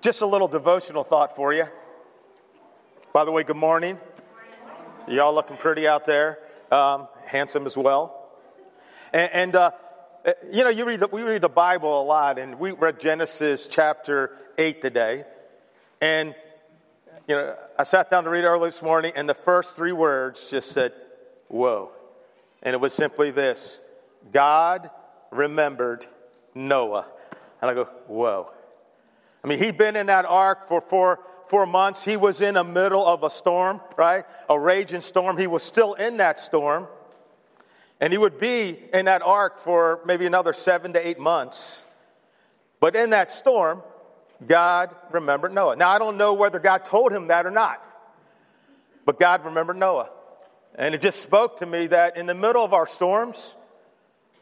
Just a little devotional thought for you. By the way, good morning. Y'all looking pretty out there, um, handsome as well. And, and uh, you know, you read the, we read the Bible a lot, and we read Genesis chapter 8 today. And, you know, I sat down to read early this morning, and the first three words just said, Whoa. And it was simply this God remembered Noah. And I go, Whoa. Mean, he'd been in that ark for four, four months. He was in the middle of a storm, right? A raging storm. He was still in that storm. And he would be in that ark for maybe another seven to eight months. But in that storm, God remembered Noah. Now, I don't know whether God told him that or not, but God remembered Noah. And it just spoke to me that in the middle of our storms,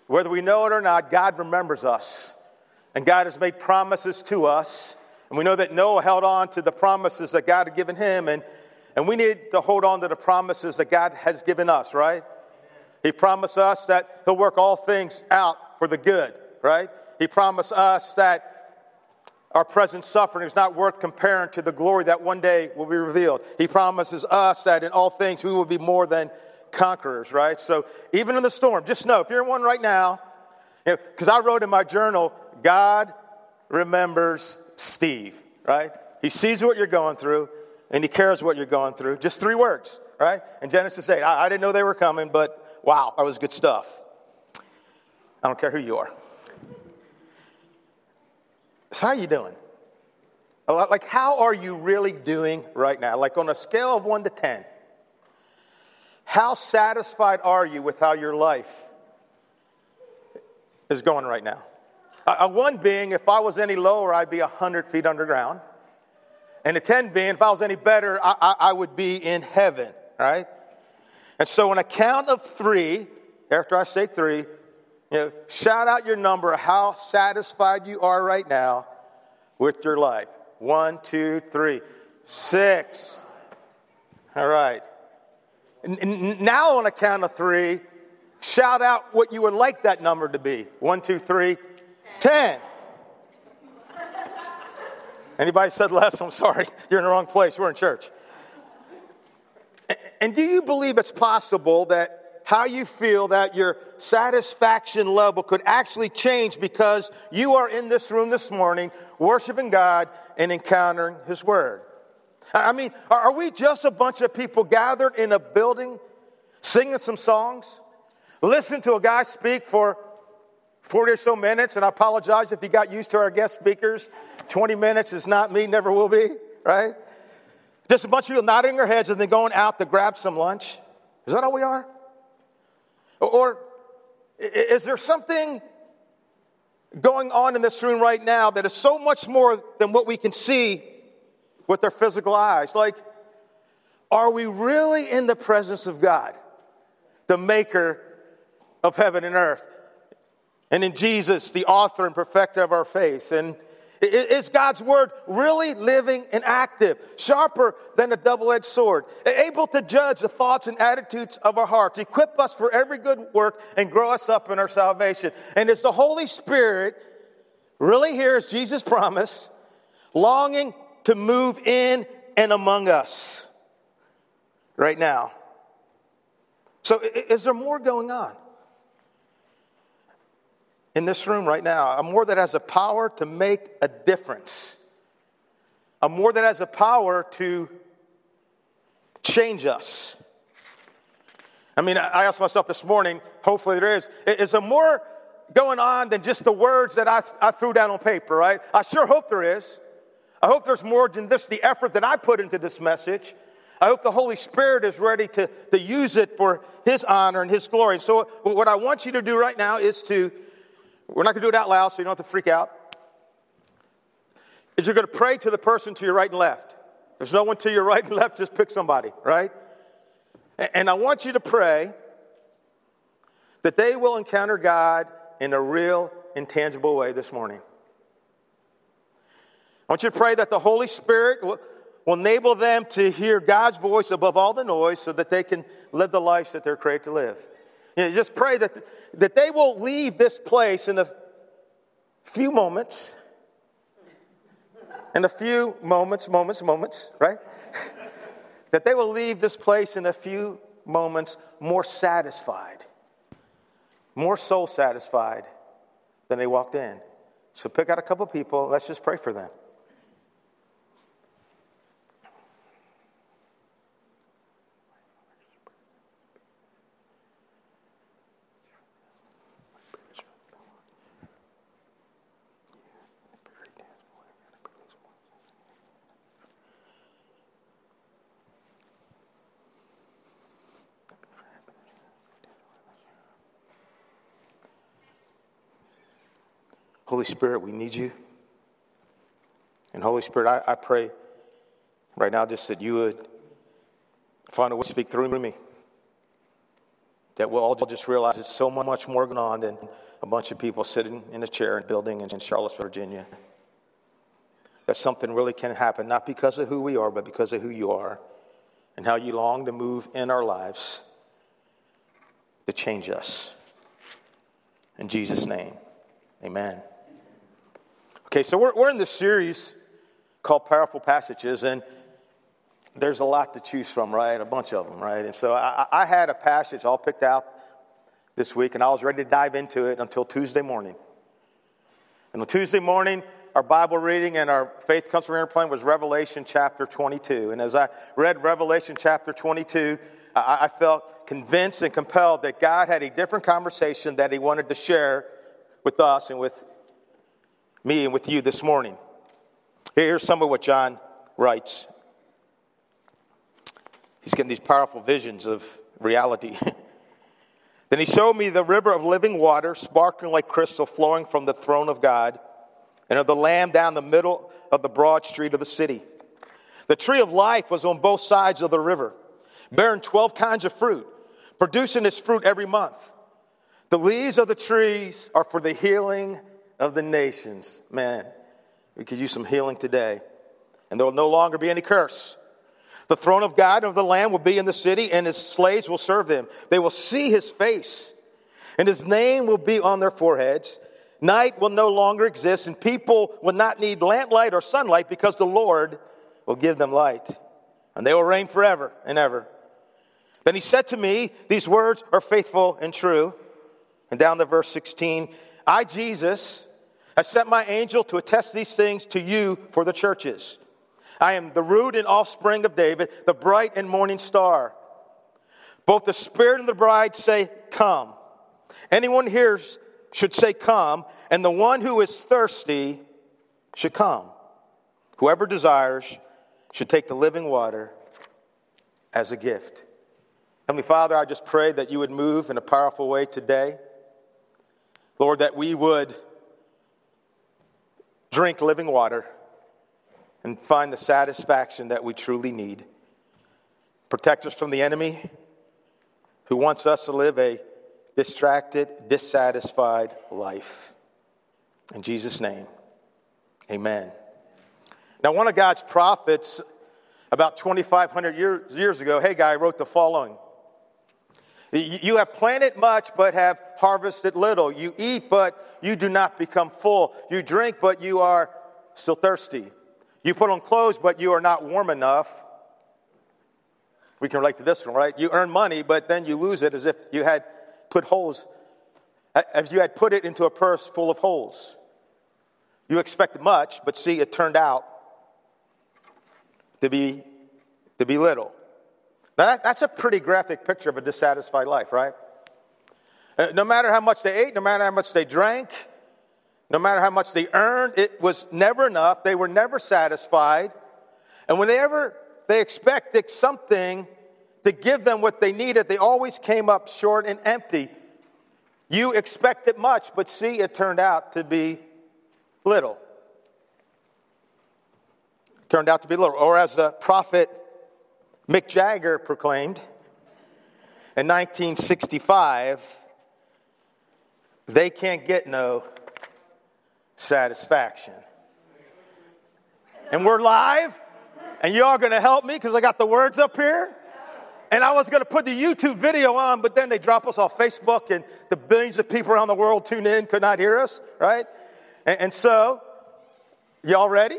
whether we know it or not, God remembers us. And God has made promises to us. And we know that Noah held on to the promises that God had given him. And, and we need to hold on to the promises that God has given us, right? He promised us that He'll work all things out for the good, right? He promised us that our present suffering is not worth comparing to the glory that one day will be revealed. He promises us that in all things we will be more than conquerors, right? So even in the storm, just know if you're in one right now, because you know, I wrote in my journal, God remembers Steve, right? He sees what you're going through and he cares what you're going through. Just three words, right? In Genesis 8, I, I didn't know they were coming, but wow, that was good stuff. I don't care who you are. So, how are you doing? Like, how are you really doing right now? Like, on a scale of one to 10, how satisfied are you with how your life is going right now? A one being, if I was any lower, I'd be 100 feet underground. And a 10 being, if I was any better, I, I, I would be in heaven, right? And so, on a count of three, after I say three, you know, shout out your number, how satisfied you are right now with your life. One, two, three, six. All right. Now, on a count of three, shout out what you would like that number to be. One, two, three, ten. Anybody said less? I'm sorry. You're in the wrong place. We're in church. And do you believe it's possible that how you feel that your satisfaction level could actually change because you are in this room this morning worshiping God and encountering His Word? I mean, are we just a bunch of people gathered in a building singing some songs, listen to a guy speak for 40 or so minutes, and I apologize if you got used to our guest speakers. 20 minutes is not me, never will be, right? Just a bunch of people nodding their heads and then going out to grab some lunch. Is that all we are? Or is there something going on in this room right now that is so much more than what we can see with our physical eyes? Like, are we really in the presence of God, the maker of heaven and earth? And in Jesus, the author and perfecter of our faith. And is God's word really living and active, sharper than a double edged sword, able to judge the thoughts and attitudes of our hearts, equip us for every good work, and grow us up in our salvation? And is the Holy Spirit really here, as Jesus promised, longing to move in and among us right now? So, is there more going on? In this room right now, a more that has a power to make a difference, a more that has a power to change us. I mean, I asked myself this morning, hopefully there is, is there more going on than just the words that I, I threw down on paper, right? I sure hope there is. I hope there's more than just the effort that I put into this message. I hope the Holy Spirit is ready to, to use it for His honor and His glory. So, what I want you to do right now is to we're not going to do it out loud, so you don't have to freak out. Is you're going to pray to the person to your right and left. There's no one to your right and left, just pick somebody, right? And I want you to pray that they will encounter God in a real, intangible way this morning. I want you to pray that the Holy Spirit will, enable them to hear God's voice above all the noise so that they can live the life that they're created to live. You know, just pray that, that they will leave this place in a few moments in a few moments, moments, moments, right? that they will leave this place in a few moments more satisfied, more soul satisfied than they walked in. So pick out a couple people. Let's just pray for them. Holy Spirit, we need you. And Holy Spirit, I, I pray right now just that you would find a way to speak through me. That we'll all just realize there's so much more going on than a bunch of people sitting in a chair in a building in Charlottesville, Virginia. That something really can happen, not because of who we are, but because of who you are and how you long to move in our lives to change us. In Jesus' name, amen. Okay, so we're, we're in this series called Powerful Passages, and there's a lot to choose from, right? A bunch of them, right? And so I, I had a passage all picked out this week, and I was ready to dive into it until Tuesday morning. And on Tuesday morning, our Bible reading and our faith comes from airplane was Revelation chapter 22. And as I read Revelation chapter 22, I, I felt convinced and compelled that God had a different conversation that He wanted to share with us and with me and with you this morning. Here's some of what John writes. He's getting these powerful visions of reality. then he showed me the river of living water, sparkling like crystal, flowing from the throne of God and of the Lamb down the middle of the broad street of the city. The tree of life was on both sides of the river, bearing 12 kinds of fruit, producing its fruit every month. The leaves of the trees are for the healing of the nations. Man, we could use some healing today. And there will no longer be any curse. The throne of God and of the Lamb will be in the city, and his slaves will serve him. They will see his face, and his name will be on their foreheads. Night will no longer exist, and people will not need lamplight or sunlight because the Lord will give them light, and they will reign forever and ever. Then he said to me, These words are faithful and true. And down to verse 16, I, Jesus, have sent my angel to attest these things to you for the churches. I am the root and offspring of David, the bright and morning star. Both the Spirit and the bride say, Come. Anyone here should say, Come, and the one who is thirsty should come. Whoever desires should take the living water as a gift. Heavenly Father, I just pray that you would move in a powerful way today. Lord, that we would drink living water, and find the satisfaction that we truly need. Protect us from the enemy who wants us to live a distracted, dissatisfied life. In Jesus' name, amen. Now, one of God's prophets, about 2,500 years, years ago, Haggai wrote the following You have planted much, but have harvested little. You eat, but you do not become full. You drink, but you are still thirsty. You put on clothes, but you are not warm enough. We can relate to this one, right? You earn money, but then you lose it as if you had put holes, as you had put it into a purse full of holes. You expected much, but see, it turned out to be, to be little. That, that's a pretty graphic picture of a dissatisfied life, right? Uh, no matter how much they ate, no matter how much they drank, no matter how much they earned, it was never enough. They were never satisfied. And whenever they expected something to give them what they needed, they always came up short and empty. You expected much, but see, it turned out to be little. It turned out to be little. Or as the prophet Mick Jagger proclaimed in 1965, they can't get no satisfaction. And we're live, and y'all gonna help me because I got the words up here. And I was gonna put the YouTube video on, but then they drop us off Facebook, and the billions of people around the world tune in, could not hear us, right? And, and so, y'all ready?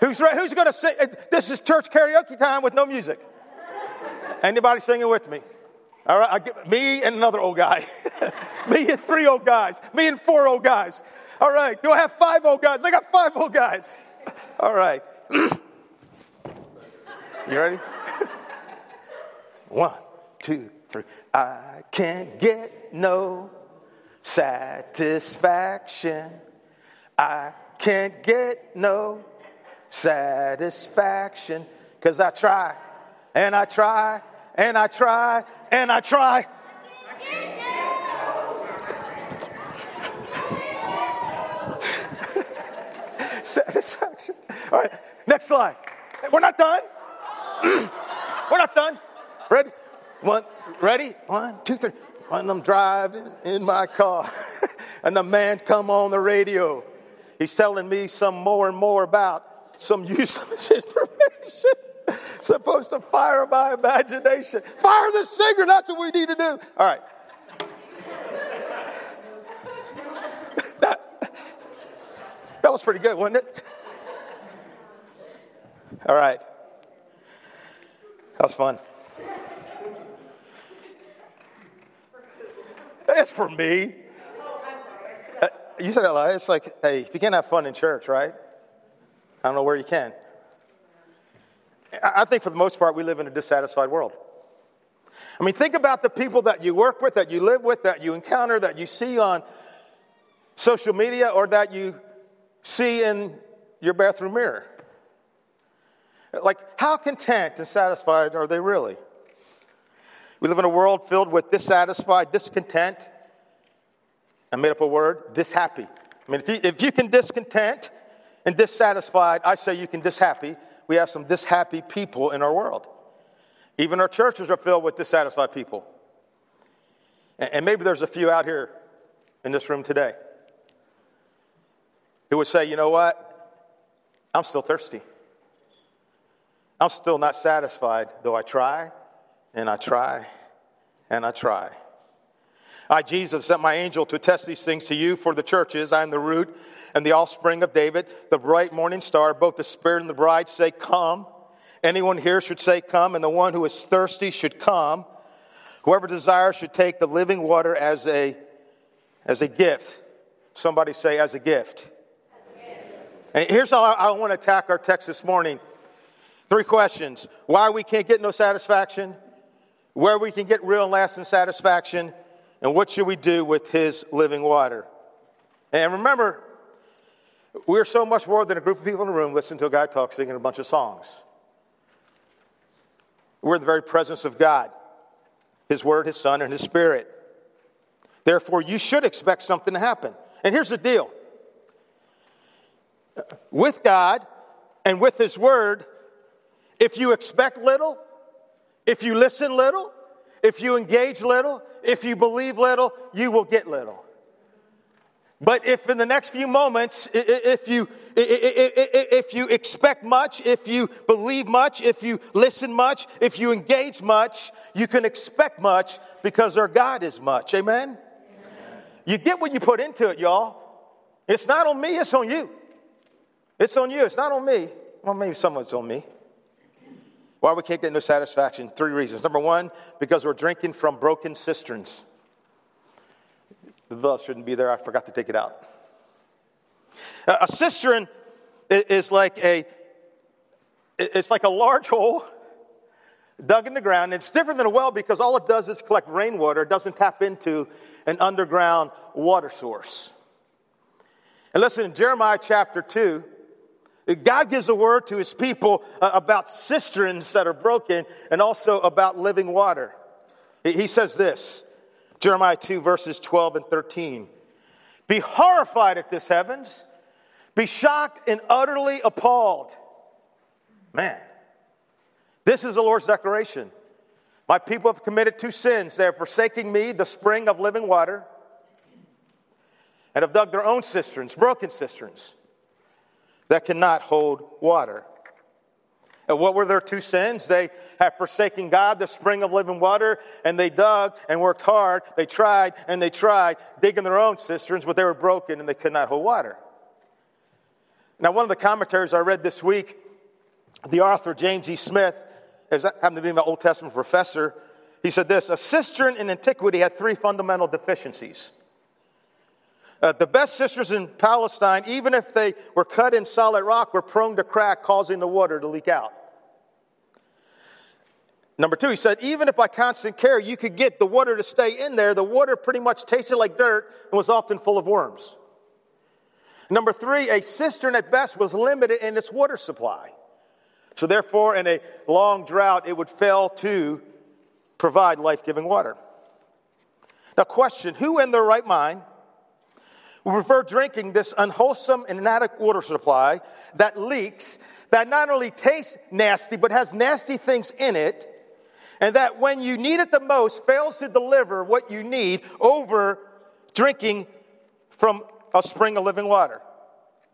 Who's, who's going to sing? Uh, this is church karaoke time with no music. Anybody singing with me? All right, I get, me and another old guy. me and three old guys. Me and four old guys. All right, do I have five old guys? I got five old guys. All right. you ready? One, two, three. I can't get no satisfaction. I can't get no satisfaction because I try and I try and I try and I try. Satisfaction. All right, next slide. We're not done. We're not done. Ready? One, ready? One, two, three. When I'm driving in my car, and the man come on the radio. He's telling me some more and more about some useless information supposed to fire my imagination. Fire the singer, that's what we need to do. All right. that, that was pretty good, wasn't it? All right. That was fun. It's for me. Uh, you said it like it's like, hey, if you can't have fun in church, right? I don't know where you can. I think for the most part, we live in a dissatisfied world. I mean, think about the people that you work with, that you live with, that you encounter, that you see on social media, or that you see in your bathroom mirror. Like, how content and satisfied are they really? We live in a world filled with dissatisfied, discontent. I made up a word, dishappy. I mean, if you, if you can discontent and dissatisfied, I say you can dishappy we have some dishappy people in our world. Even our churches are filled with dissatisfied people. And maybe there's a few out here in this room today who would say, you know what? I'm still thirsty. I'm still not satisfied, though I try and I try and I try. I, Jesus, sent my angel to test these things to you for the churches. I am the root and the offspring of David, the bright morning star. Both the Spirit and the bride say, Come. Anyone here should say, Come, and the one who is thirsty should come. Whoever desires should take the living water as a, as a gift. Somebody say, as a gift. And here's how I, I want to attack our text this morning. Three questions. Why we can't get no satisfaction, where we can get real and lasting satisfaction, and what should we do with his living water? And remember, we're so much more than a group of people in a room listening to a guy talk singing a bunch of songs. We're the very presence of God, His Word, His Son, and His Spirit. Therefore, you should expect something to happen. And here's the deal with God and with His Word, if you expect little, if you listen little, if you engage little, if you believe little, you will get little. But if in the next few moments, if you, if you expect much, if you believe much, if you listen much, if you engage much, you can expect much because our God is much. Amen? Amen. You get what you put into it, y'all. It's not on me, it's on you. It's on you, it's not on me. Well, maybe someone's on me. Why we can't get no satisfaction? Three reasons. Number one, because we're drinking from broken cisterns. The shouldn't be there. I forgot to take it out. A cistern is like a it's like a large hole dug in the ground. It's different than a well because all it does is collect rainwater. It doesn't tap into an underground water source. And listen, in Jeremiah chapter 2, God gives a word to his people uh, about cisterns that are broken and also about living water. He says this Jeremiah 2, verses 12 and 13. Be horrified at this, heavens. Be shocked and utterly appalled. Man, this is the Lord's declaration. My people have committed two sins. They have forsaken me, the spring of living water, and have dug their own cisterns, broken cisterns that cannot hold water. And what were their two sins? They have forsaken God, the spring of living water, and they dug and worked hard. They tried and they tried, digging their own cisterns, but they were broken and they could not hold water. Now, one of the commentaries I read this week, the author James E. Smith, is happened to be my Old Testament professor, he said this A cistern in antiquity had three fundamental deficiencies. Uh, the best cisterns in Palestine, even if they were cut in solid rock, were prone to crack, causing the water to leak out. Number two, he said, even if by constant care you could get the water to stay in there, the water pretty much tasted like dirt and was often full of worms. Number three, a cistern at best was limited in its water supply. So, therefore, in a long drought, it would fail to provide life giving water. Now, question who in their right mind would prefer drinking this unwholesome and inadequate water supply that leaks, that not only tastes nasty, but has nasty things in it, and that when you need it the most fails to deliver what you need over drinking from a spring of living water?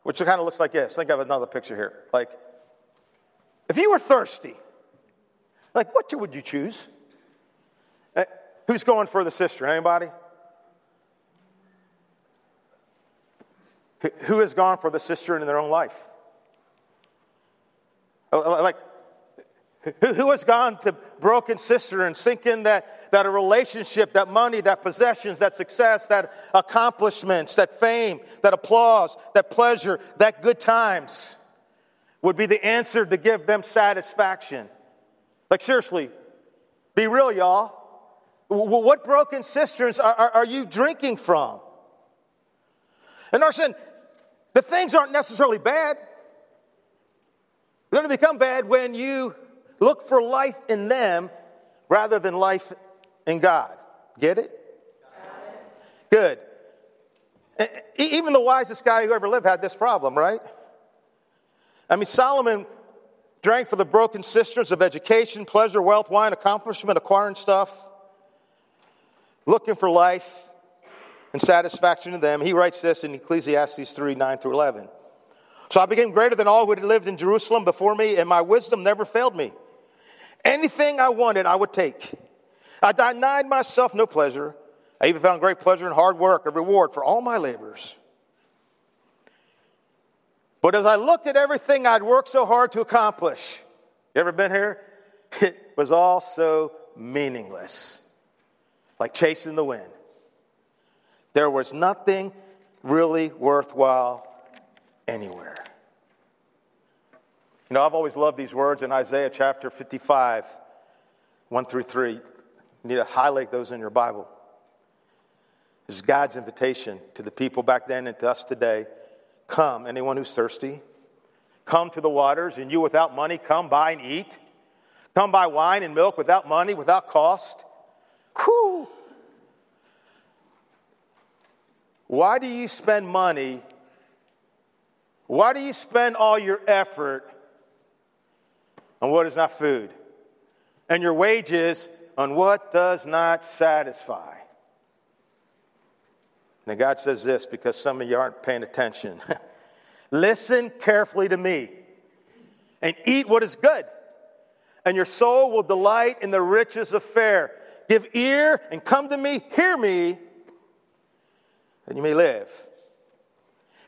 Which kind of looks like this. Think of another picture here. Like, if you were thirsty, like, what would you choose? Uh, who's going for the cistern? Anybody? Who has gone for the cistern in their own life? Uh, uh, like, who has gone to broken cisterns thinking that, that a relationship, that money, that possessions, that success, that accomplishments, that fame, that applause, that pleasure, that good times would be the answer to give them satisfaction? Like, seriously, be real, y'all. What broken cisterns are, are, are you drinking from? And Arson, the things aren't necessarily bad. They're going to become bad when you look for life in them rather than life in God. Get it? Good. Even the wisest guy who ever lived had this problem, right? I mean, Solomon drank for the broken cisterns of education, pleasure, wealth, wine, accomplishment, acquiring stuff, looking for life and satisfaction to them. He writes this in Ecclesiastes 3 9 through 11. So I became greater than all who had lived in Jerusalem before me, and my wisdom never failed me. Anything I wanted, I would take. I denied myself no pleasure. I even found great pleasure in hard work, a reward for all my labors. But as I looked at everything I'd worked so hard to accomplish, you ever been here? It was all so meaningless, like chasing the wind. There was nothing really worthwhile anywhere. You know, I've always loved these words in Isaiah chapter 55, 1 through 3. You need to highlight those in your Bible. This is God's invitation to the people back then and to us today. Come, anyone who's thirsty. Come to the waters, and you without money, come buy and eat. Come buy wine and milk without money, without cost. Whew. Why do you spend money? Why do you spend all your effort on what is not food? And your wages on what does not satisfy? Now, God says this because some of you aren't paying attention. Listen carefully to me and eat what is good, and your soul will delight in the riches of fare. Give ear and come to me, hear me, and you may live.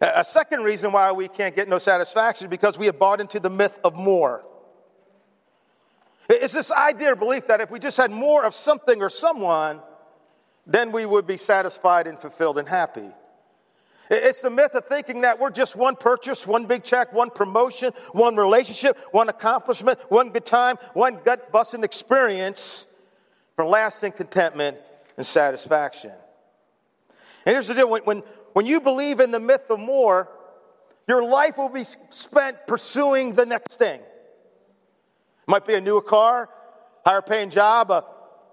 A second reason why we can't get no satisfaction is because we have bought into the myth of more. It's this idea or belief that if we just had more of something or someone, then we would be satisfied and fulfilled and happy. It's the myth of thinking that we're just one purchase, one big check, one promotion, one relationship, one accomplishment, one good time, one gut busting experience for lasting contentment and satisfaction. And here's the deal when, when, when you believe in the myth of more, your life will be spent pursuing the next thing. It might be a newer car, higher paying job, a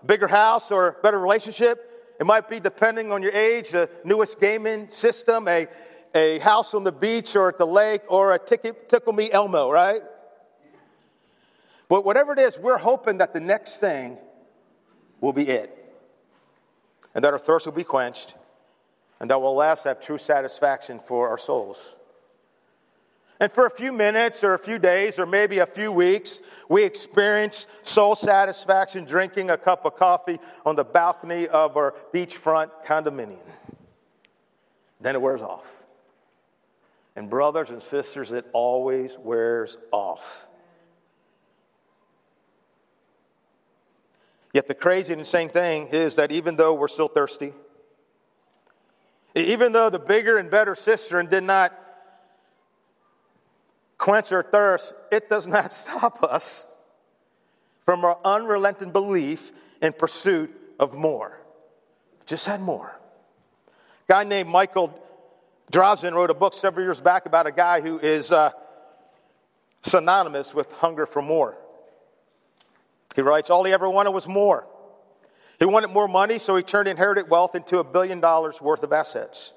bigger house, or a better relationship. It might be, depending on your age, the newest gaming system, a, a house on the beach or at the lake, or a tickle, tickle me Elmo, right? But whatever it is, we're hoping that the next thing will be it. And that our thirst will be quenched and that will last have true satisfaction for our souls. And for a few minutes or a few days or maybe a few weeks, we experience soul satisfaction drinking a cup of coffee on the balcony of our beachfront condominium. Then it wears off. And, brothers and sisters, it always wears off. Yet, the crazy and insane thing is that even though we're still thirsty, even though the bigger and better cistern did not quench our thirst, it does not stop us from our unrelenting belief in pursuit of more. Just had more. A guy named Michael Drosnin wrote a book several years back about a guy who is uh, synonymous with hunger for more. He writes, All he ever wanted was more. He wanted more money, so he turned inherited wealth into a billion dollars worth of assets.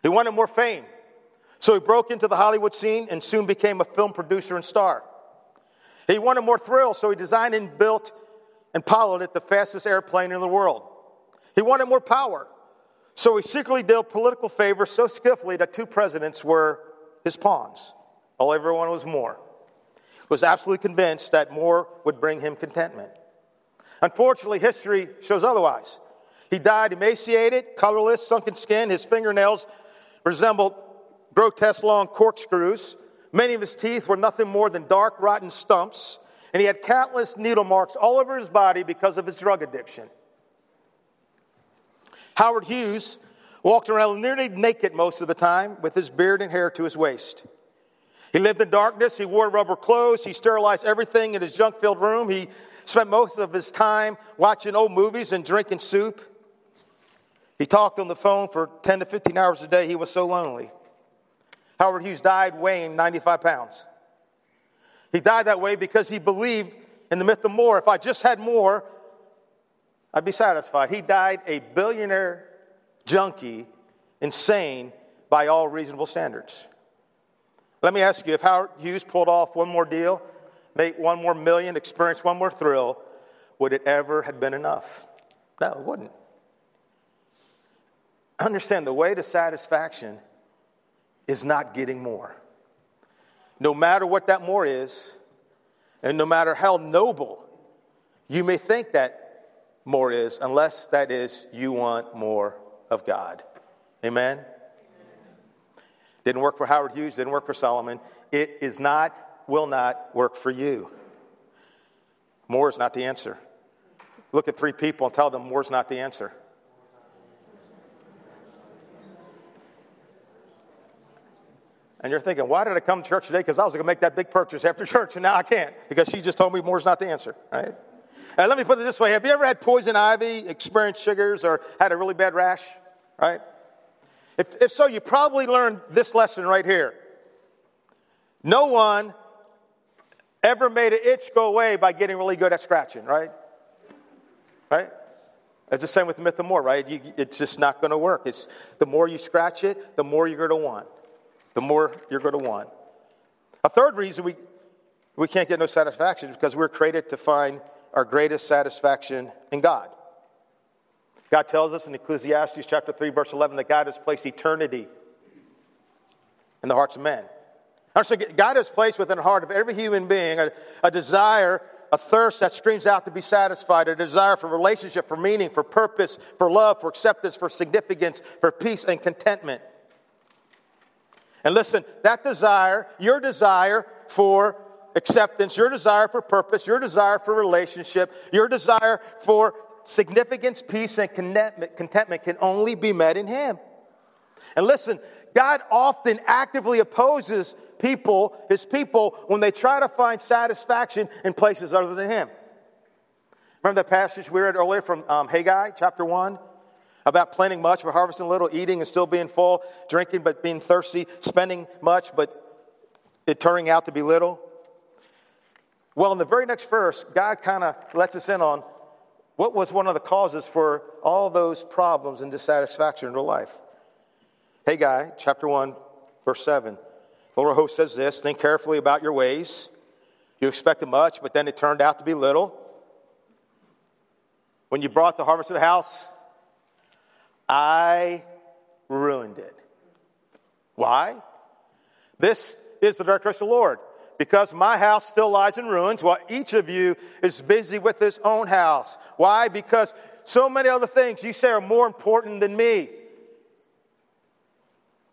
He wanted more fame, so he broke into the Hollywood scene and soon became a film producer and star. He wanted more thrill, so he designed and built and piloted the fastest airplane in the world. He wanted more power, so he secretly dealt political favor so skillfully that two presidents were his pawns. All everyone was more. He was absolutely convinced that more would bring him contentment. Unfortunately, history shows otherwise. He died emaciated, colorless, sunken skin. His fingernails resembled grotesque long corkscrews. Many of his teeth were nothing more than dark, rotten stumps. And he had countless needle marks all over his body because of his drug addiction. Howard Hughes walked around nearly naked most of the time with his beard and hair to his waist. He lived in darkness. He wore rubber clothes. He sterilized everything in his junk filled room. He spent most of his time watching old movies and drinking soup. He talked on the phone for 10 to 15 hours a day. He was so lonely. Howard Hughes died weighing 95 pounds. He died that way because he believed in the myth of more. If I just had more, I'd be satisfied. He died a billionaire junkie, insane by all reasonable standards. Let me ask you if Howard Hughes pulled off one more deal, make one more million, experience one more thrill, would it ever have been enough? No, it wouldn't. Understand the way to satisfaction is not getting more. No matter what that more is, and no matter how noble you may think that more is, unless that is you want more of God. Amen? Didn't work for Howard Hughes, didn't work for Solomon. It is not will not work for you. More is not the answer. Look at three people and tell them more is not the answer. And you're thinking, why did I come to church today? Because I was going to make that big purchase after church, and now I can't because she just told me more is not the answer, right? And let me put it this way Have you ever had poison ivy, experienced sugars, or had a really bad rash, right? If, if so, you probably learned this lesson right here. No one ever made an itch go away by getting really good at scratching, right? Right? It's the same with the myth of more, right? You, it's just not going to work. It's the more you scratch it, the more you're going to want. The more you're going to want. A third reason we, we can't get no satisfaction is because we're created to find our greatest satisfaction in God. God tells us in Ecclesiastes chapter 3, verse 11, that God has placed eternity in the hearts of men. God has placed within the heart of every human being a, a desire, a thirst that screams out to be satisfied, a desire for relationship, for meaning, for purpose, for love, for acceptance, for significance, for peace and contentment. And listen, that desire, your desire for acceptance, your desire for purpose, your desire for relationship, your desire for significance, peace, and contentment can only be met in Him. And listen, God often actively opposes people, his people, when they try to find satisfaction in places other than him. Remember that passage we read earlier from um, Haggai, chapter 1? About planting much but harvesting little, eating and still being full, drinking but being thirsty, spending much but it turning out to be little. Well, in the very next verse, God kind of lets us in on what was one of the causes for all those problems and dissatisfaction in their life. Haggai, chapter 1, verse 7. The Lord of host says this Think carefully about your ways. You expected much, but then it turned out to be little. When you brought the harvest to the house, I ruined it. Why? This is the direct of the Lord. Because my house still lies in ruins while each of you is busy with his own house. Why? Because so many other things you say are more important than me.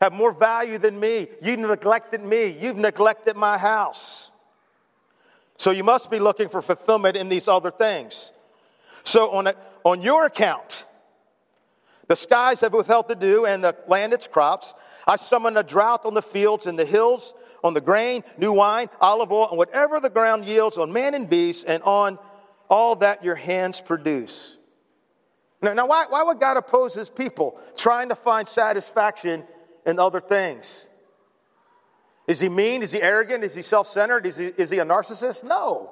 Have more value than me. You've neglected me. You've neglected my house. So you must be looking for fulfillment in these other things. So on, a, on your account, the skies have withheld the dew and the land its crops. I summon a drought on the fields and the hills, on the grain, new wine, olive oil, and whatever the ground yields, on man and beast, and on all that your hands produce. Now, now why, why would God oppose his people trying to find satisfaction in other things? Is he mean? Is he arrogant? Is he self centered? Is he, is he a narcissist? No.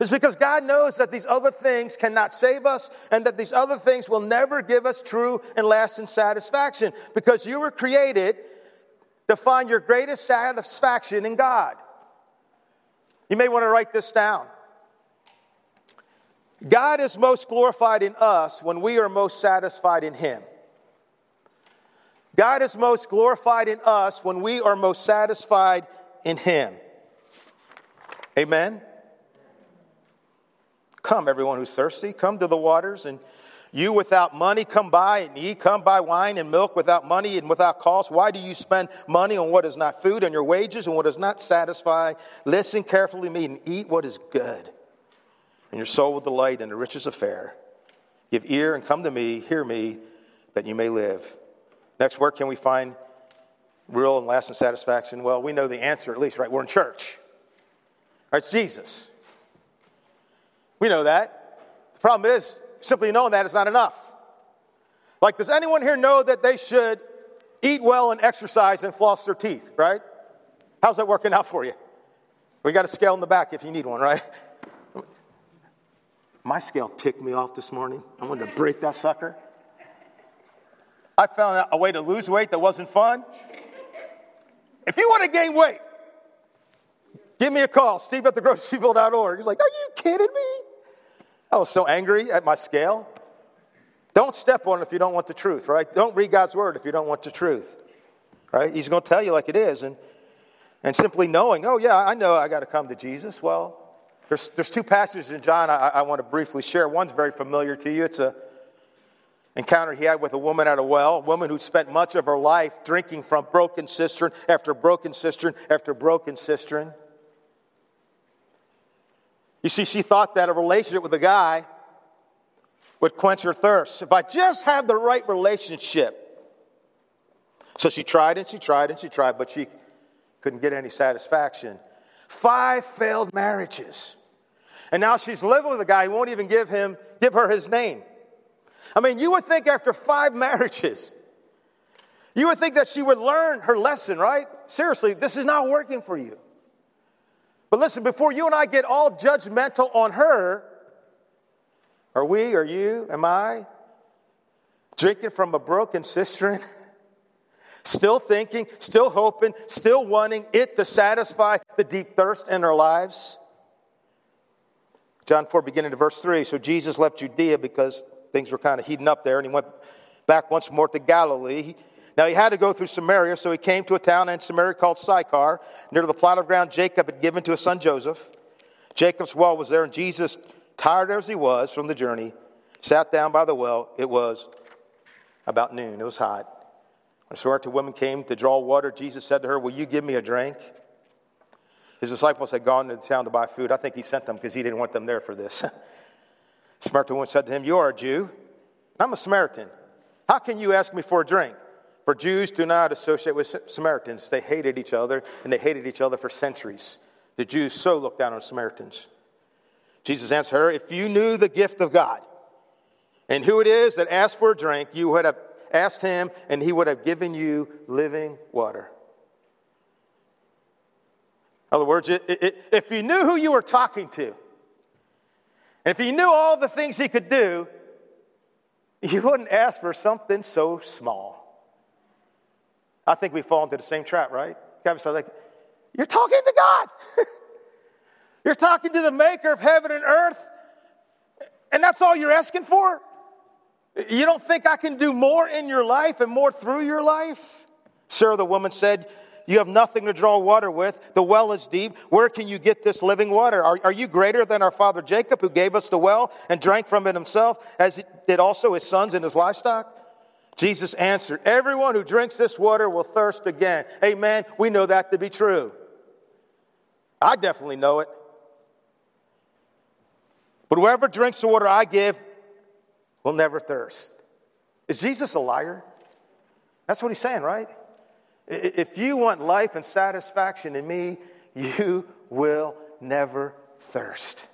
It's because God knows that these other things cannot save us and that these other things will never give us true and lasting satisfaction because you were created to find your greatest satisfaction in God. You may want to write this down. God is most glorified in us when we are most satisfied in Him. God is most glorified in us when we are most satisfied in Him. Amen. Come, everyone who's thirsty, come to the waters, and you without money, come buy and eat. Come buy wine and milk without money and without cost. Why do you spend money on what is not food and your wages and what does not satisfy? Listen carefully to me and eat what is good, and your soul will delight in the riches of fare. Give ear and come to me, hear me, that you may live. Next, where can we find real and lasting satisfaction? Well, we know the answer at least, right? We're in church. Right? It's Jesus. We know that. The problem is, simply knowing that is not enough. Like, does anyone here know that they should eat well and exercise and floss their teeth, right? How's that working out for you? We got a scale in the back if you need one, right? My scale ticked me off this morning. I wanted to break that sucker. I found out a way to lose weight that wasn't fun. If you want to gain weight, give me a call, steve at thegroceryville.org. He's like, Are you kidding me? I was so angry at my scale. Don't step on it if you don't want the truth, right? Don't read God's word if you don't want the truth, right? He's going to tell you like it is. And, and simply knowing, oh, yeah, I know I got to come to Jesus. Well, there's, there's two passages in John I, I want to briefly share. One's very familiar to you. It's a encounter he had with a woman at a well, a woman who spent much of her life drinking from broken cistern after broken cistern after broken cistern. You see, she thought that a relationship with a guy would quench her thirst. If I just had the right relationship. So she tried and she tried and she tried, but she couldn't get any satisfaction. Five failed marriages. And now she's living with a guy who won't even give him give her his name. I mean, you would think after five marriages, you would think that she would learn her lesson, right? Seriously, this is not working for you. But listen, before you and I get all judgmental on her, are we, are you, am I drinking from a broken cistern? still thinking, still hoping, still wanting it to satisfy the deep thirst in our lives? John 4, beginning to verse 3. So Jesus left Judea because things were kind of heating up there, and he went back once more to Galilee. Now he had to go through Samaria, so he came to a town in Samaria called Sychar, near the plot of ground Jacob had given to his son Joseph. Jacob's well was there, and Jesus, tired as he was from the journey, sat down by the well. It was about noon, it was hot. When a Samaritan woman came to draw water, Jesus said to her, Will you give me a drink? His disciples had gone to the town to buy food. I think he sent them because he didn't want them there for this. Samaritan woman said to him, You are a Jew, I'm a Samaritan. How can you ask me for a drink? For Jews do not associate with Samaritans. They hated each other, and they hated each other for centuries. The Jews so looked down on Samaritans. Jesus answered her, If you knew the gift of God and who it is that asked for a drink, you would have asked him, and he would have given you living water. In other words, it, it, if you knew who you were talking to, if he knew all the things he could do, he wouldn't ask for something so small. I think we fall into the same trap, right? Like, you're talking to God. you're talking to the maker of heaven and earth, and that's all you're asking for? You don't think I can do more in your life and more through your life? Sir, the woman said, You have nothing to draw water with. The well is deep. Where can you get this living water? Are, are you greater than our father Jacob, who gave us the well and drank from it himself, as did also his sons and his livestock? Jesus answered, Everyone who drinks this water will thirst again. Amen. We know that to be true. I definitely know it. But whoever drinks the water I give will never thirst. Is Jesus a liar? That's what he's saying, right? If you want life and satisfaction in me, you will never thirst.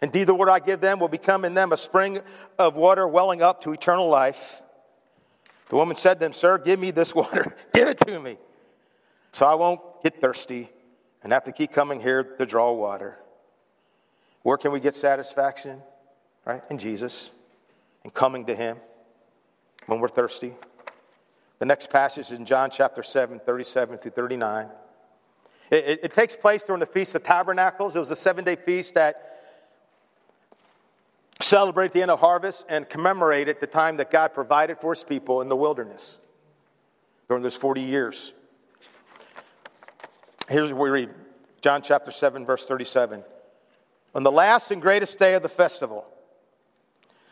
Indeed, the word I give them will become in them a spring of water welling up to eternal life. The woman said to him, Sir, give me this water. give it to me. So I won't get thirsty and have to keep coming here to draw water. Where can we get satisfaction? Right? In Jesus and coming to Him when we're thirsty. The next passage is in John chapter 7, 37 through 39. It, it, it takes place during the Feast of Tabernacles. It was a seven day feast that celebrated the end of harvest and commemorated the time that God provided for His people in the wilderness during those 40 years. Here's where we read John chapter 7, verse 37. On the last and greatest day of the festival,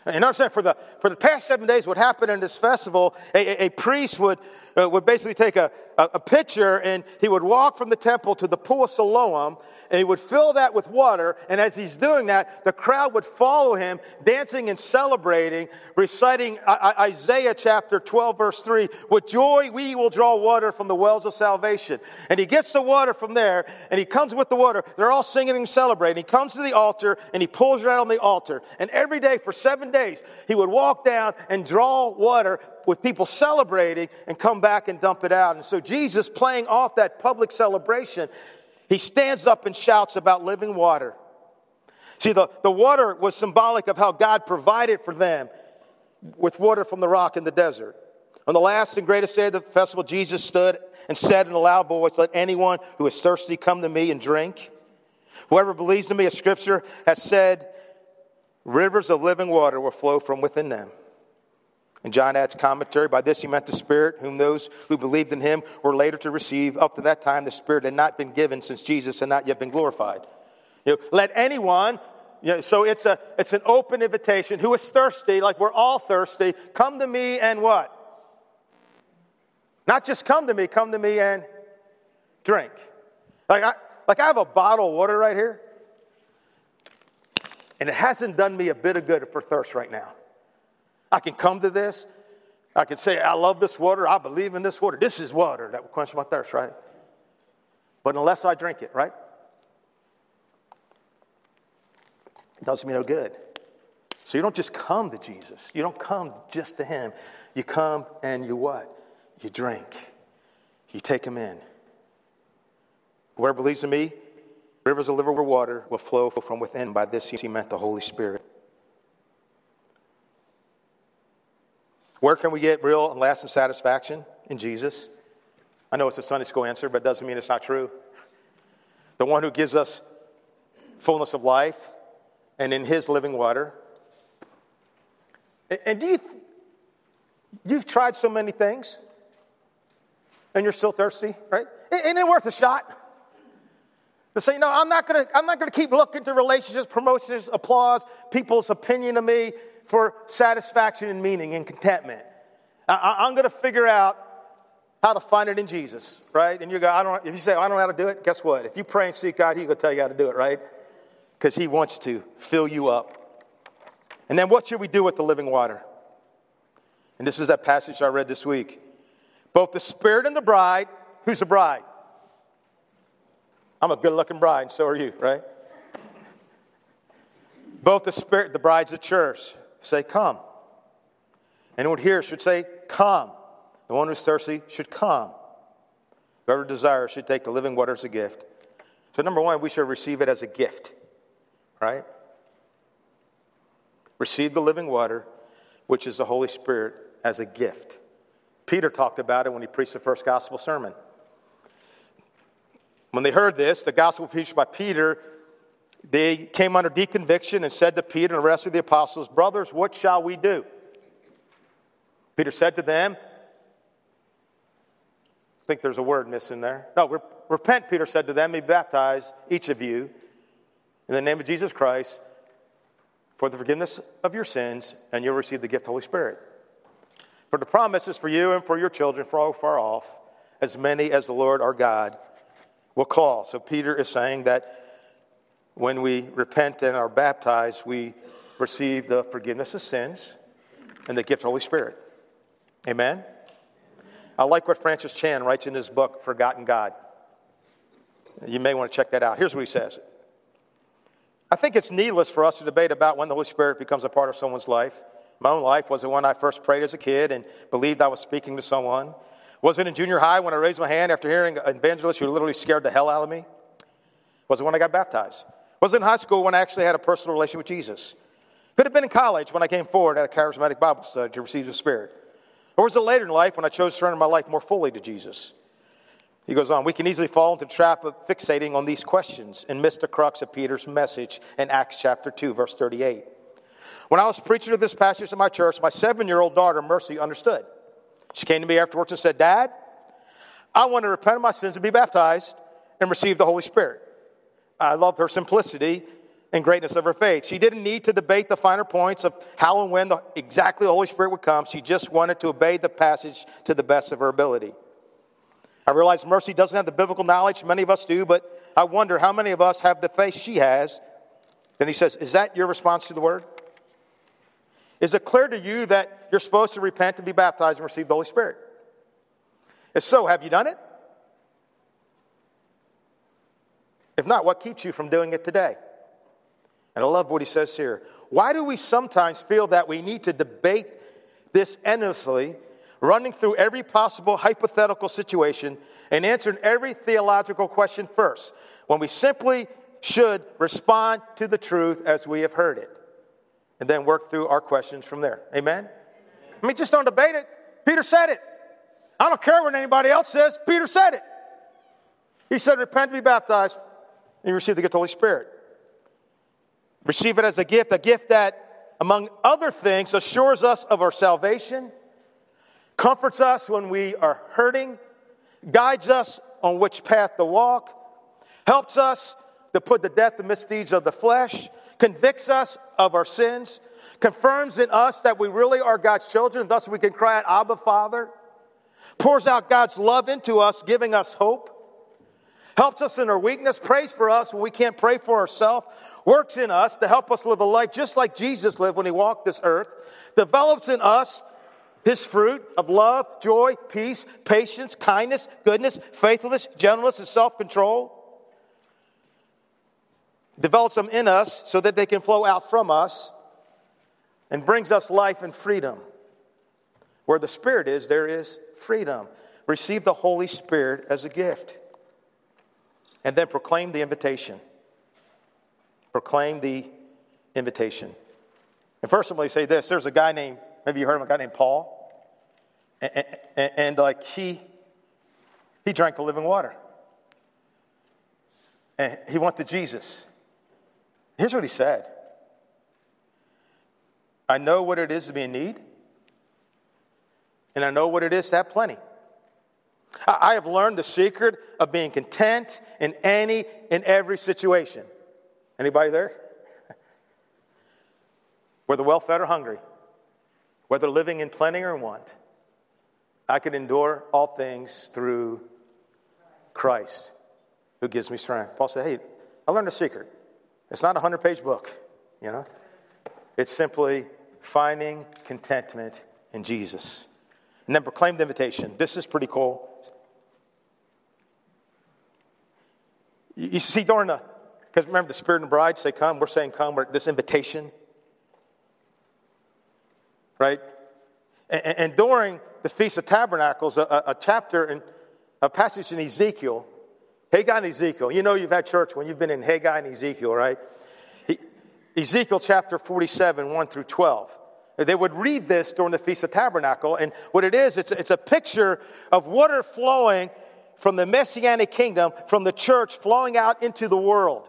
and understand, for the, for the past seven days, what happened in this festival, a, a, a priest would, uh, would basically take a, a, a, pitcher and he would walk from the temple to the pool of Siloam and he would fill that with water. And as he's doing that, the crowd would follow him, dancing and celebrating, reciting Isaiah chapter 12, verse 3 With joy we will draw water from the wells of salvation. And he gets the water from there and he comes with the water. They're all singing and celebrating. He comes to the altar and he pulls it out on the altar. And every day for seven days, he would walk down and draw water with people celebrating and come back and dump it out. And so Jesus, playing off that public celebration, he stands up and shouts about living water. See, the, the water was symbolic of how God provided for them with water from the rock in the desert. On the last and greatest day of the festival, Jesus stood and said in a loud voice, Let anyone who is thirsty come to me and drink. Whoever believes in me, as scripture has said, rivers of living water will flow from within them. And John adds commentary by this he meant the Spirit, whom those who believed in him were later to receive. Up to that time, the Spirit had not been given since Jesus had not yet been glorified. You know, let anyone, you know, so it's, a, it's an open invitation. Who is thirsty, like we're all thirsty, come to me and what? Not just come to me, come to me and drink. Like I, like I have a bottle of water right here, and it hasn't done me a bit of good for thirst right now. I can come to this. I can say, I love this water. I believe in this water. This is water that will quench my thirst, right? But unless I drink it, right? It does me no good. So you don't just come to Jesus. You don't come just to Him. You come and you what? You drink. You take Him in. Whoever believes in me, rivers of living water will flow from within. By this he meant the Holy Spirit. Where can we get real and lasting satisfaction? In Jesus. I know it's a Sunday school answer, but it doesn't mean it's not true. The one who gives us fullness of life and in his living water. And do you, th- you've tried so many things and you're still thirsty, right? Ain't it worth a shot? To say, no, I'm not gonna, I'm not gonna keep looking to relationships, promotions, applause, people's opinion of me for satisfaction and meaning and contentment. I, am going to figure out how to find it in Jesus, right? And you go, I don't. If you say I don't know how to do it, guess what? If you pray and seek God, He's going to tell you how to do it, right? Because He wants to fill you up. And then what should we do with the living water? And this is that passage I read this week. Both the Spirit and the bride. Who's the bride? I'm a good-looking bride, and so are you, right? Both the Spirit, the bride's the church say, Come. Anyone here should say, Come. The one who's thirsty should come. Whoever desires should take the living water as a gift. So, number one, we should receive it as a gift, right? Receive the living water, which is the Holy Spirit, as a gift. Peter talked about it when he preached the first gospel sermon. When they heard this, the gospel preached by Peter they came under deep conviction and said to Peter and the rest of the apostles, Brothers, what shall we do? Peter said to them, I think there's a word missing there. No, repent, Peter said to them, be baptized, each of you, in the name of Jesus Christ, for the forgiveness of your sins, and you'll receive the gift of the Holy Spirit. For the promise is for you and for your children, far, far off, as many as the Lord our God will call. So Peter is saying that when we repent and are baptized, we receive the forgiveness of sins and the gift of the Holy Spirit. Amen? I like what Francis Chan writes in his book, Forgotten God. You may want to check that out. Here's what he says I think it's needless for us to debate about when the Holy Spirit becomes a part of someone's life. My own life was the one I first prayed as a kid and believed I was speaking to someone. Was it in junior high when I raised my hand after hearing an evangelist who literally scared the hell out of me? Was it when I got baptized? Was in high school when I actually had a personal relationship with Jesus? Could have been in college when I came forward at a charismatic Bible study to receive the Spirit. Or was it later in life when I chose to surrender my life more fully to Jesus? He goes on, we can easily fall into the trap of fixating on these questions and miss the crux of Peter's message in Acts chapter 2, verse 38. When I was preaching to this passage in my church, my seven year old daughter, Mercy, understood. She came to me afterwards and said, Dad, I want to repent of my sins and be baptized and receive the Holy Spirit. I loved her simplicity and greatness of her faith. She didn't need to debate the finer points of how and when the, exactly the Holy Spirit would come. She just wanted to obey the passage to the best of her ability. I realize Mercy doesn't have the biblical knowledge, many of us do, but I wonder how many of us have the faith she has. Then he says, Is that your response to the word? Is it clear to you that you're supposed to repent and be baptized and receive the Holy Spirit? If so, have you done it? If not, what keeps you from doing it today? And I love what he says here. Why do we sometimes feel that we need to debate this endlessly, running through every possible hypothetical situation and answering every theological question first, when we simply should respond to the truth as we have heard it and then work through our questions from there? Amen? I mean, just don't debate it. Peter said it. I don't care what anybody else says. Peter said it. He said, Repent, be baptized, and you receive the gift of the Holy Spirit. Receive it as a gift, a gift that, among other things, assures us of our salvation, comforts us when we are hurting, guides us on which path to walk, helps us to put to death the misdeeds of the flesh, convicts us of our sins, confirms in us that we really are God's children, thus we can cry out, Abba, Father, pours out God's love into us, giving us hope helps us in our weakness, prays for us when we can't pray for ourselves, works in us to help us live a life just like Jesus lived when he walked this earth, develops in us his fruit of love, joy, peace, patience, kindness, goodness, faithfulness, gentleness, and self control. Develops them in us so that they can flow out from us and brings us life and freedom. Where the Spirit is, there is freedom. Receive the Holy Spirit as a gift and then proclaim the invitation. Proclaim the invitation. And first, let me say this there's a guy named, maybe you heard of a guy named Paul. And, and, and like he, he drank the living water. And he went to Jesus. Here's what he said I know what it is to be in need, and I know what it is to have plenty. I have learned the secret of being content in any and every situation. Anybody there? Whether well fed or hungry, whether living in plenty or want, I can endure all things through Christ who gives me strength. Paul said, Hey, I learned a secret. It's not a 100 page book, you know? It's simply finding contentment in Jesus. And then proclaim the invitation. This is pretty cool. You see, during the, because remember the Spirit and the bride say, Come, we're saying, Come, we're, this invitation. Right? And, and, during the Feast of Tabernacles, a, a chapter and a passage in Ezekiel, Haggai and Ezekiel. You know you've had church when you've been in Haggai and Ezekiel, right? Ezekiel chapter 47, 1 through 12. They would read this during the Feast of Tabernacle, and what it is, it's, it's a picture of water flowing from the Messianic kingdom, from the church flowing out into the world.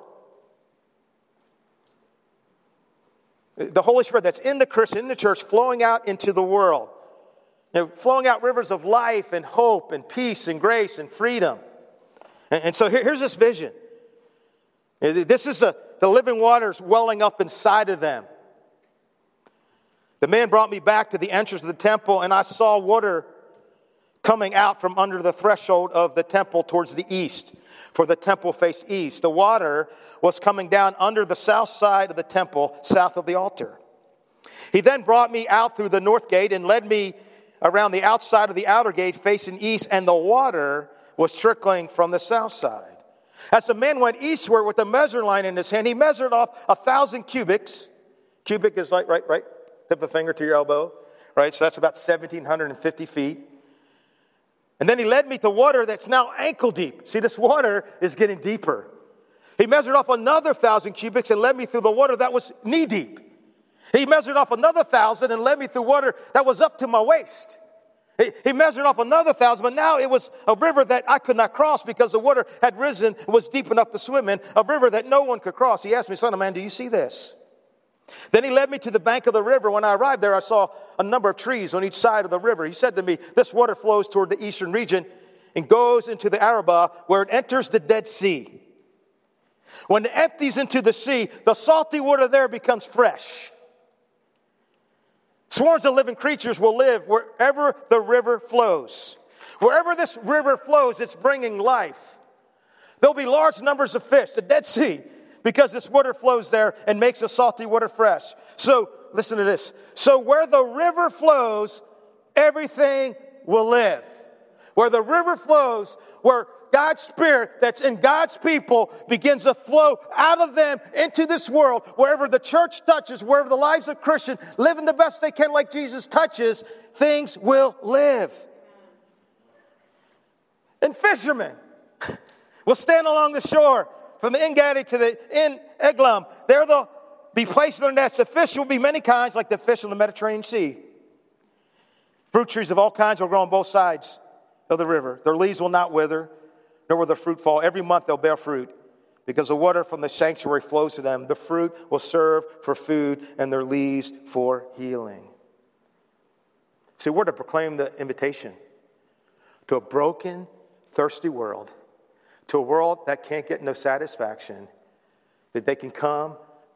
The Holy Spirit that's in the Christian, in the church, flowing out into the world. You know, flowing out rivers of life and hope and peace and grace and freedom. And, and so here, here's this vision. This is a, the living waters welling up inside of them. The man brought me back to the entrance of the temple, and I saw water coming out from under the threshold of the temple towards the east, for the temple faced east. The water was coming down under the south side of the temple, south of the altar. He then brought me out through the north gate and led me around the outside of the outer gate facing east, and the water was trickling from the south side. As the man went eastward with a measuring line in his hand, he measured off a thousand cubits. Cubit is like, right, right, tip of finger to your elbow, right? So that's about 1,750 feet. And then he led me to water that's now ankle deep. See, this water is getting deeper. He measured off another thousand cubits and led me through the water that was knee deep. He measured off another thousand and led me through water that was up to my waist. He, he measured off another thousand, but now it was a river that I could not cross because the water had risen, was deep enough to swim in, a river that no one could cross. He asked me, Son of man, do you see this? Then he led me to the bank of the river. When I arrived there, I saw a number of trees on each side of the river. He said to me, This water flows toward the eastern region and goes into the Arabah where it enters the Dead Sea. When it empties into the sea, the salty water there becomes fresh. Swarms of living creatures will live wherever the river flows. Wherever this river flows, it's bringing life. There'll be large numbers of fish, the Dead Sea, because this water flows there and makes the salty water fresh. So, listen to this. So, where the river flows, everything will live. Where the river flows, where God's Spirit that's in God's people begins to flow out of them into this world. Wherever the church touches, wherever the lives of Christians living the best they can like Jesus touches, things will live. And fishermen will stand along the shore from the En Gedi to the En Eglaim. There they'll be placed in their nets. The fish will be many kinds, like the fish in the Mediterranean Sea. Fruit trees of all kinds will grow on both sides of the river. Their leaves will not wither nor will the fruit fall. Every month they'll bear fruit because the water from the sanctuary flows to them. The fruit will serve for food and their leaves for healing. See, we're to proclaim the invitation to a broken, thirsty world, to a world that can't get no satisfaction, that they can come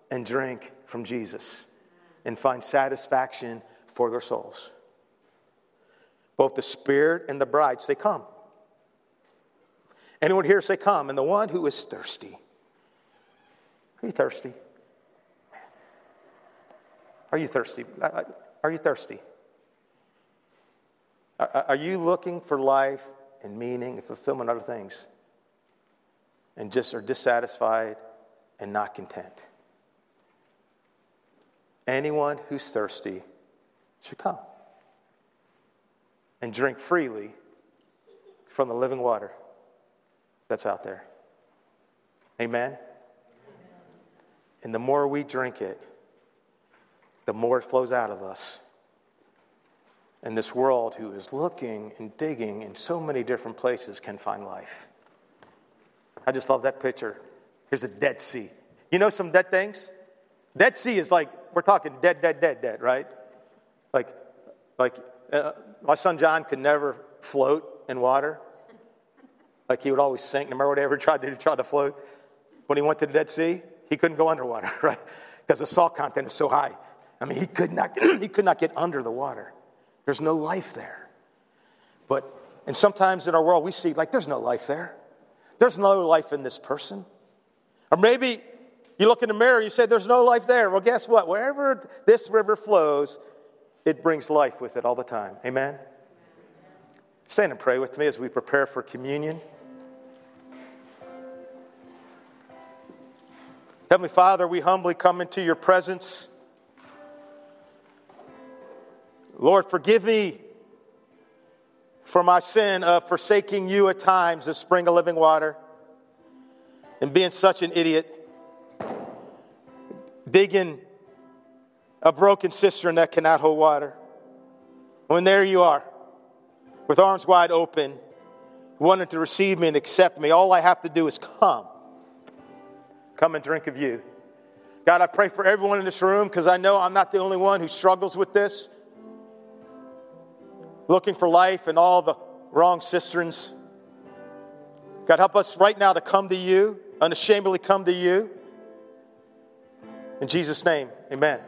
and drink from Jesus and find satisfaction for their souls. Both the Spirit and the bride say, Come. Anyone here say, Come? And the one who is thirsty. Are you thirsty? Are you thirsty? Are you thirsty? Are you looking for life and meaning and fulfillment, other things, and just are dissatisfied and not content? Anyone who's thirsty should come and drink freely from the living water that's out there. Amen? And the more we drink it, the more it flows out of us. And this world, who is looking and digging in so many different places, can find life. I just love that picture. Here's a Dead Sea. You know some dead things? Dead Sea is like, we're talking dead, dead, dead, dead, right? Like, like uh, my son John could never float in water. Like he would always sink, no matter what he ever tried to do, try to float. When he went to the Dead Sea, he couldn't go underwater, right? Because the salt content is so high. I mean, he could not, he could not get under the water. There's no life there. But, and sometimes in our world, we see like there's no life there. There's no life in this person. Or maybe you look in the mirror you say, There's no life there. Well, guess what? Wherever this river flows, it brings life with it all the time. Amen? Stand and pray with me as we prepare for communion. Heavenly Father, we humbly come into your presence. Lord, forgive me for my sin of forsaking you at times, the spring of living water, and being such an idiot, digging a broken cistern that cannot hold water. When there you are, with arms wide open, wanting to receive me and accept me, all I have to do is come come and drink of you. God, I pray for everyone in this room because I know I'm not the only one who struggles with this. Looking for life in all the wrong cisterns. God, help us right now to come to you, unashamedly come to you. In Jesus' name, amen.